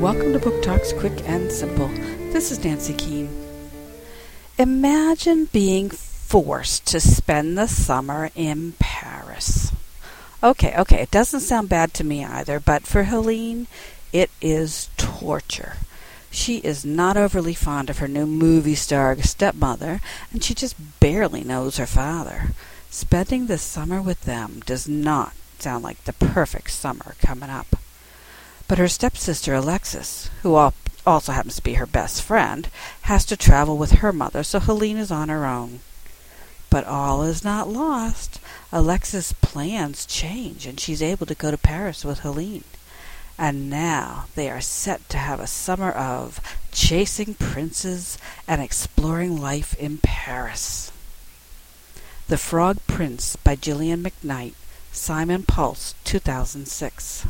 welcome to Book Talks Quick and Simple. This is Nancy Keane. Imagine being forced to spend the summer in Paris. Okay, okay, it doesn't sound bad to me either, but for Helene, it is torture. She is not overly fond of her new movie star stepmother, and she just barely knows her father. Spending the summer with them does not sound like the perfect summer coming up. But her stepsister Alexis, who also happens to be her best friend, has to travel with her mother, so Helene is on her own. But all is not lost. Alexis' plans change, and she's able to go to Paris with Helene. And now they are set to have a summer of chasing princes and exploring life in Paris. The Frog Prince by Gillian McKnight, Simon Pulse, 2006.